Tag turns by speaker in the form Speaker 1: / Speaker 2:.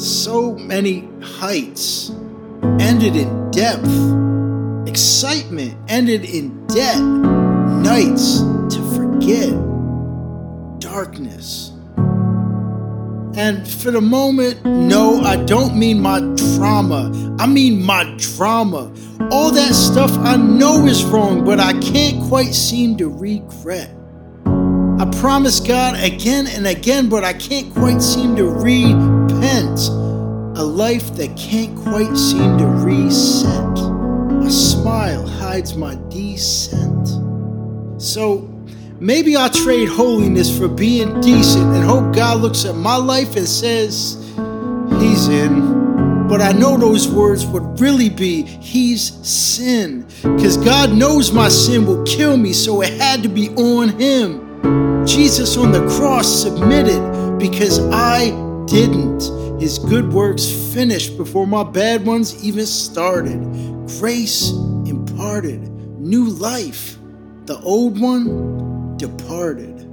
Speaker 1: So many heights ended in depth. Excitement ended in debt. Nights to forget. Darkness. And for the moment, no, I don't mean my trauma. I mean my drama. All that stuff I know is wrong, but I can't quite seem to regret. I promise God again and again, but I can't quite seem to A life that can't quite seem to reset. A smile hides my descent. So maybe I'll trade holiness for being decent and hope God looks at my life and says, He's in. But I know those words would really be, He's sin. Because God knows my sin will kill me, so it had to be on Him. Jesus on the cross submitted because I didn't. His good works finished before my bad ones even started. Grace imparted, new life. The old one departed.